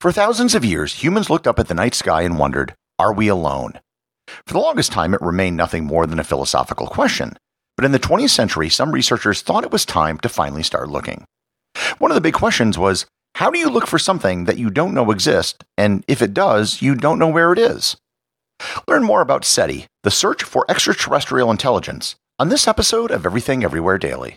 For thousands of years, humans looked up at the night sky and wondered, are we alone? For the longest time, it remained nothing more than a philosophical question. But in the 20th century, some researchers thought it was time to finally start looking. One of the big questions was how do you look for something that you don't know exists, and if it does, you don't know where it is? Learn more about SETI, the search for extraterrestrial intelligence, on this episode of Everything Everywhere Daily.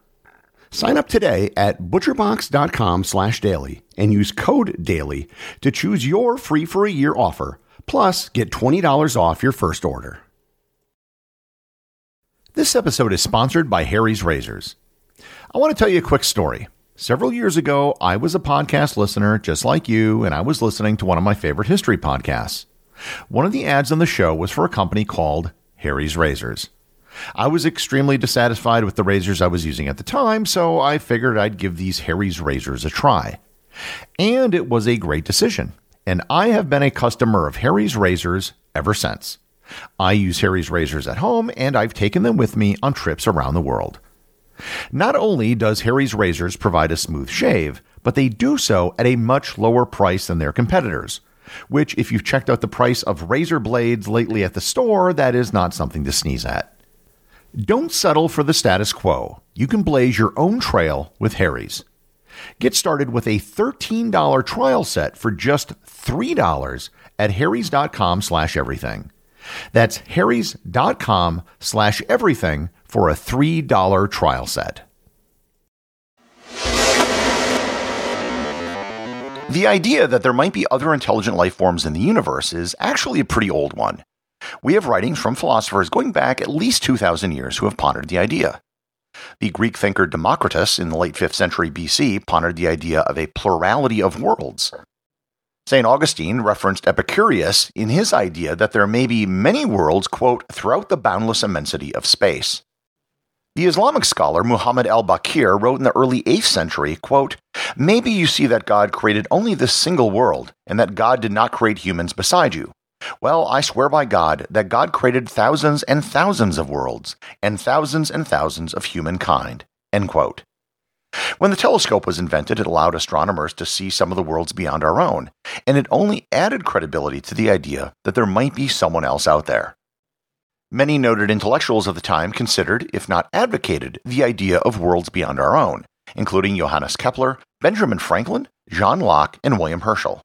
Sign up today at butcherbox.com slash daily and use code DAILY to choose your free for a year offer, plus get $20 off your first order. This episode is sponsored by Harry's Razors. I want to tell you a quick story. Several years ago, I was a podcast listener just like you, and I was listening to one of my favorite history podcasts. One of the ads on the show was for a company called Harry's Razors. I was extremely dissatisfied with the razors I was using at the time, so I figured I'd give these Harry's razors a try. And it was a great decision, and I have been a customer of Harry's razors ever since. I use Harry's razors at home, and I've taken them with me on trips around the world. Not only does Harry's razors provide a smooth shave, but they do so at a much lower price than their competitors. Which, if you've checked out the price of razor blades lately at the store, that is not something to sneeze at. Don't settle for the status quo. You can blaze your own trail with Harry's. Get started with a $13 trial set for just $3 at harrys.com slash everything. That's harrys.com slash everything for a $3 trial set. The idea that there might be other intelligent life forms in the universe is actually a pretty old one. We have writings from philosophers going back at least 2,000 years who have pondered the idea. The Greek thinker Democritus in the late 5th century BC pondered the idea of a plurality of worlds. St. Augustine referenced Epicurus in his idea that there may be many worlds, quote, throughout the boundless immensity of space. The Islamic scholar Muhammad al-Baqir wrote in the early 8th century, quote, Maybe you see that God created only this single world, and that God did not create humans beside you. Well, I swear by God that God created thousands and thousands of worlds, and thousands and thousands of humankind. When the telescope was invented, it allowed astronomers to see some of the worlds beyond our own, and it only added credibility to the idea that there might be someone else out there. Many noted intellectuals of the time considered, if not advocated, the idea of worlds beyond our own, including Johannes Kepler, Benjamin Franklin, John Locke, and William Herschel.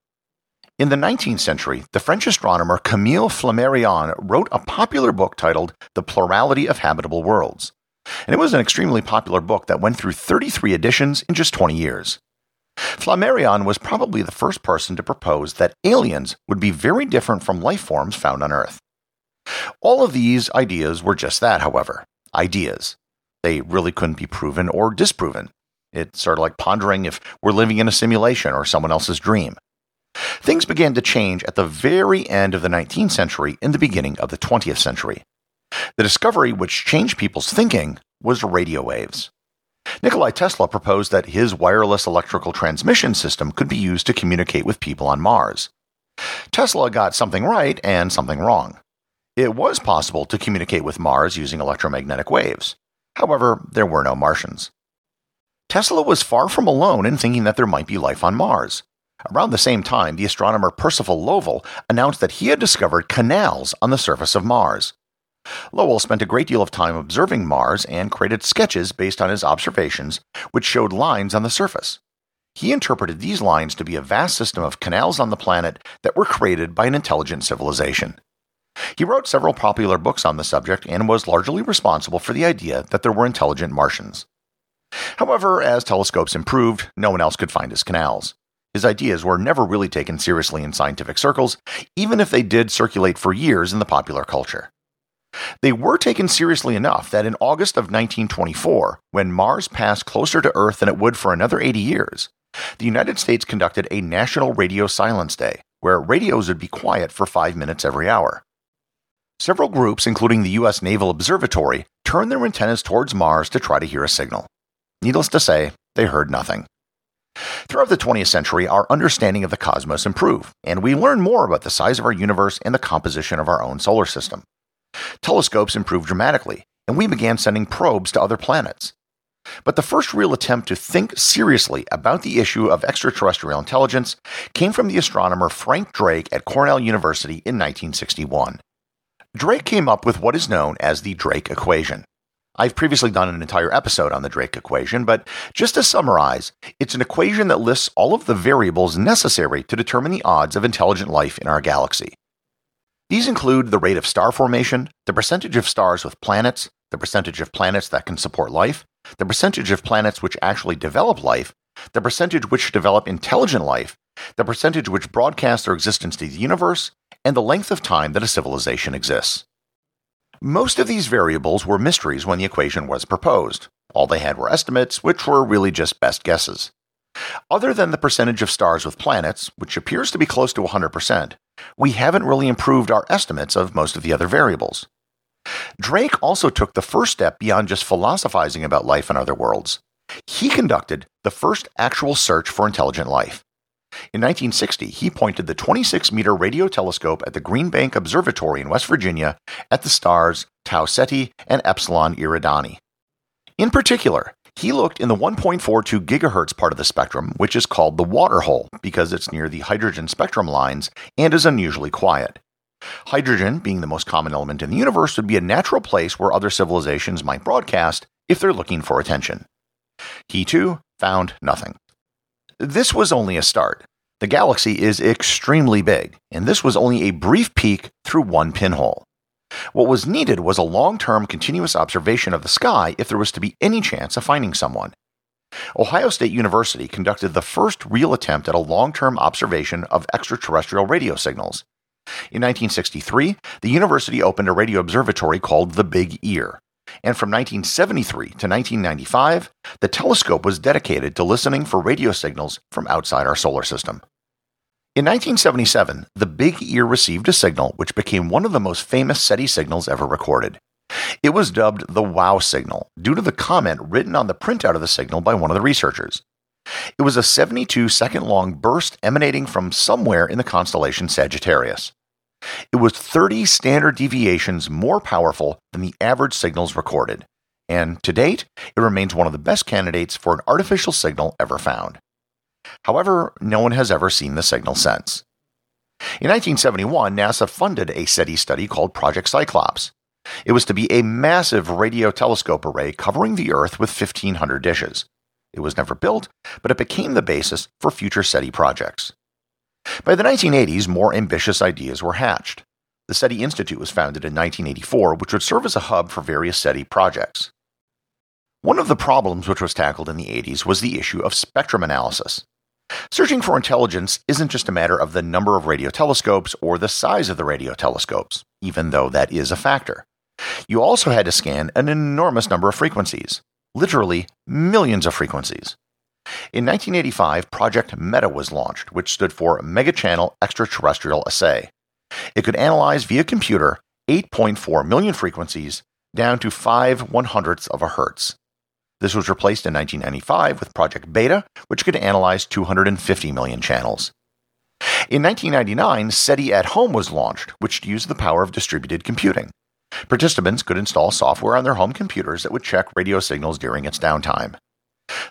In the 19th century, the French astronomer Camille Flammarion wrote a popular book titled The Plurality of Habitable Worlds. And it was an extremely popular book that went through 33 editions in just 20 years. Flammarion was probably the first person to propose that aliens would be very different from life forms found on Earth. All of these ideas were just that, however ideas. They really couldn't be proven or disproven. It's sort of like pondering if we're living in a simulation or someone else's dream. Things began to change at the very end of the 19th century and the beginning of the 20th century. The discovery which changed people's thinking was radio waves. Nikolai Tesla proposed that his wireless electrical transmission system could be used to communicate with people on Mars. Tesla got something right and something wrong. It was possible to communicate with Mars using electromagnetic waves. However, there were no Martians. Tesla was far from alone in thinking that there might be life on Mars. Around the same time, the astronomer Percival Lowell announced that he had discovered canals on the surface of Mars. Lowell spent a great deal of time observing Mars and created sketches based on his observations, which showed lines on the surface. He interpreted these lines to be a vast system of canals on the planet that were created by an intelligent civilization. He wrote several popular books on the subject and was largely responsible for the idea that there were intelligent Martians. However, as telescopes improved, no one else could find his canals. His ideas were never really taken seriously in scientific circles, even if they did circulate for years in the popular culture. They were taken seriously enough that in August of 1924, when Mars passed closer to Earth than it would for another 80 years, the United States conducted a National Radio Silence Day, where radios would be quiet for five minutes every hour. Several groups, including the U.S. Naval Observatory, turned their antennas towards Mars to try to hear a signal. Needless to say, they heard nothing. Throughout the 20th century, our understanding of the cosmos improved, and we learned more about the size of our universe and the composition of our own solar system. Telescopes improved dramatically, and we began sending probes to other planets. But the first real attempt to think seriously about the issue of extraterrestrial intelligence came from the astronomer Frank Drake at Cornell University in 1961. Drake came up with what is known as the Drake equation. I've previously done an entire episode on the Drake equation, but just to summarize, it's an equation that lists all of the variables necessary to determine the odds of intelligent life in our galaxy. These include the rate of star formation, the percentage of stars with planets, the percentage of planets that can support life, the percentage of planets which actually develop life, the percentage which develop intelligent life, the percentage which broadcast their existence to the universe, and the length of time that a civilization exists. Most of these variables were mysteries when the equation was proposed. All they had were estimates, which were really just best guesses. Other than the percentage of stars with planets, which appears to be close to 100%, we haven't really improved our estimates of most of the other variables. Drake also took the first step beyond just philosophizing about life on other worlds. He conducted the first actual search for intelligent life. In 1960, he pointed the 26 meter radio telescope at the Green Bank Observatory in West Virginia at the stars Tau Ceti and Epsilon Eridani. In particular, he looked in the 1.42 gigahertz part of the spectrum, which is called the water hole because it's near the hydrogen spectrum lines and is unusually quiet. Hydrogen, being the most common element in the universe, would be a natural place where other civilizations might broadcast if they're looking for attention. He too found nothing. This was only a start. The galaxy is extremely big, and this was only a brief peek through one pinhole. What was needed was a long term continuous observation of the sky if there was to be any chance of finding someone. Ohio State University conducted the first real attempt at a long term observation of extraterrestrial radio signals. In 1963, the university opened a radio observatory called the Big Ear, and from 1973 to 1995, the telescope was dedicated to listening for radio signals from outside our solar system. In 1977, the Big Ear received a signal which became one of the most famous SETI signals ever recorded. It was dubbed the WOW signal due to the comment written on the printout of the signal by one of the researchers. It was a 72 second long burst emanating from somewhere in the constellation Sagittarius. It was 30 standard deviations more powerful than the average signals recorded, and to date, it remains one of the best candidates for an artificial signal ever found. However, no one has ever seen the signal since. In 1971, NASA funded a SETI study called Project Cyclops. It was to be a massive radio telescope array covering the Earth with 1,500 dishes. It was never built, but it became the basis for future SETI projects. By the 1980s, more ambitious ideas were hatched. The SETI Institute was founded in 1984, which would serve as a hub for various SETI projects. One of the problems which was tackled in the 80s was the issue of spectrum analysis. Searching for intelligence isn't just a matter of the number of radio telescopes or the size of the radio telescopes, even though that is a factor. You also had to scan an enormous number of frequencies, literally millions of frequencies. In 1985, Project META was launched, which stood for Mega Channel Extraterrestrial Assay. It could analyze via computer 8.4 million frequencies down to 5 one hundredths of a hertz. This was replaced in 1995 with Project Beta, which could analyze 250 million channels. In 1999, SETI at Home was launched, which used the power of distributed computing. Participants could install software on their home computers that would check radio signals during its downtime.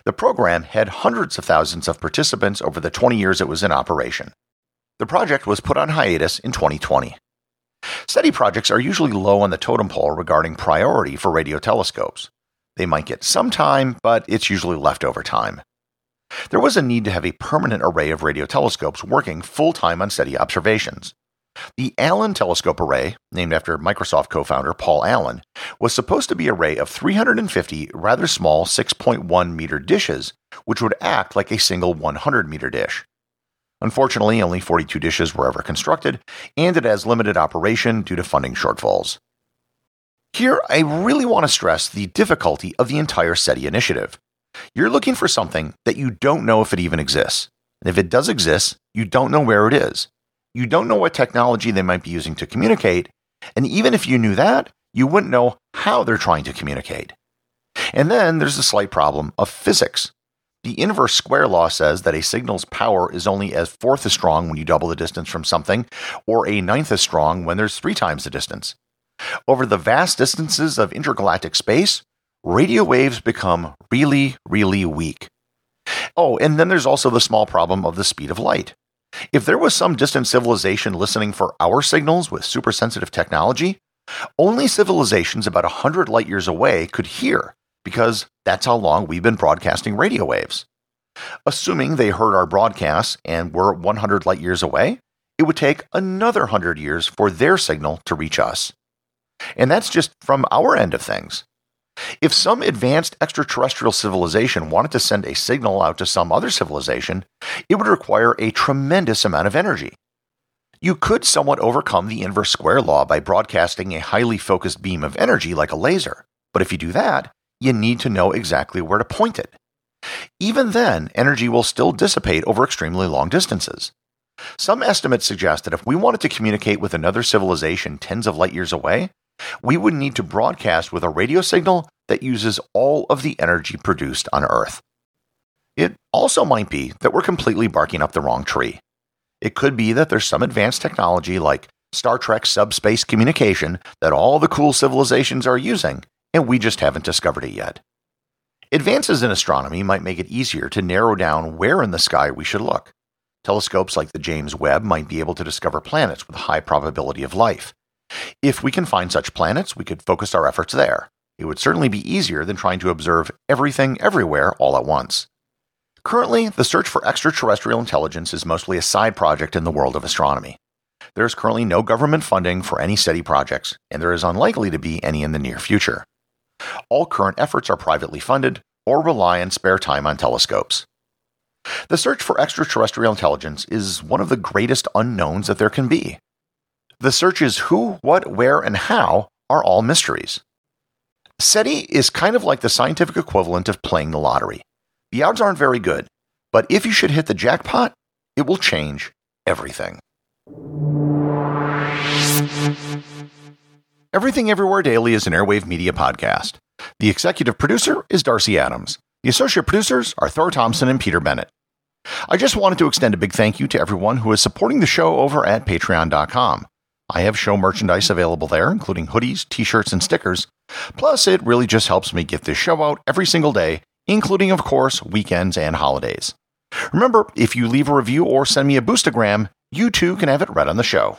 The program had hundreds of thousands of participants over the 20 years it was in operation. The project was put on hiatus in 2020. SETI projects are usually low on the totem pole regarding priority for radio telescopes. They might get some time, but it's usually leftover time. There was a need to have a permanent array of radio telescopes working full time on SETI observations. The Allen Telescope Array, named after Microsoft co founder Paul Allen, was supposed to be an array of 350 rather small 6.1 meter dishes, which would act like a single 100 meter dish. Unfortunately, only 42 dishes were ever constructed, and it has limited operation due to funding shortfalls. Here, I really want to stress the difficulty of the entire SETI initiative. You're looking for something that you don't know if it even exists. And if it does exist, you don't know where it is. You don't know what technology they might be using to communicate. And even if you knew that, you wouldn't know how they're trying to communicate. And then there's the slight problem of physics. The inverse square law says that a signal's power is only a fourth as strong when you double the distance from something, or a ninth as strong when there's three times the distance. Over the vast distances of intergalactic space, radio waves become really, really weak. Oh, and then there's also the small problem of the speed of light. If there was some distant civilization listening for our signals with supersensitive technology, only civilizations about 100 light years away could hear, because that's how long we've been broadcasting radio waves. Assuming they heard our broadcasts and were 100 light years away, it would take another 100 years for their signal to reach us. And that's just from our end of things. If some advanced extraterrestrial civilization wanted to send a signal out to some other civilization, it would require a tremendous amount of energy. You could somewhat overcome the inverse square law by broadcasting a highly focused beam of energy like a laser, but if you do that, you need to know exactly where to point it. Even then, energy will still dissipate over extremely long distances. Some estimates suggest that if we wanted to communicate with another civilization tens of light years away, we would need to broadcast with a radio signal that uses all of the energy produced on Earth. It also might be that we're completely barking up the wrong tree. It could be that there's some advanced technology like Star Trek subspace communication that all the cool civilizations are using, and we just haven't discovered it yet. Advances in astronomy might make it easier to narrow down where in the sky we should look. Telescopes like the James Webb might be able to discover planets with a high probability of life, if we can find such planets, we could focus our efforts there. It would certainly be easier than trying to observe everything everywhere all at once. Currently, the search for extraterrestrial intelligence is mostly a side project in the world of astronomy. There is currently no government funding for any SETI projects, and there is unlikely to be any in the near future. All current efforts are privately funded or rely on spare time on telescopes. The search for extraterrestrial intelligence is one of the greatest unknowns that there can be. The searches who, what, where, and how are all mysteries. SETI is kind of like the scientific equivalent of playing the lottery. The odds aren't very good, but if you should hit the jackpot, it will change everything. Everything Everywhere Daily is an Airwave Media podcast. The executive producer is Darcy Adams. The associate producers are Thor Thompson and Peter Bennett. I just wanted to extend a big thank you to everyone who is supporting the show over at patreon.com. I have show merchandise available there, including hoodies, t shirts, and stickers. Plus, it really just helps me get this show out every single day, including, of course, weekends and holidays. Remember, if you leave a review or send me a boostagram, you too can have it read on the show.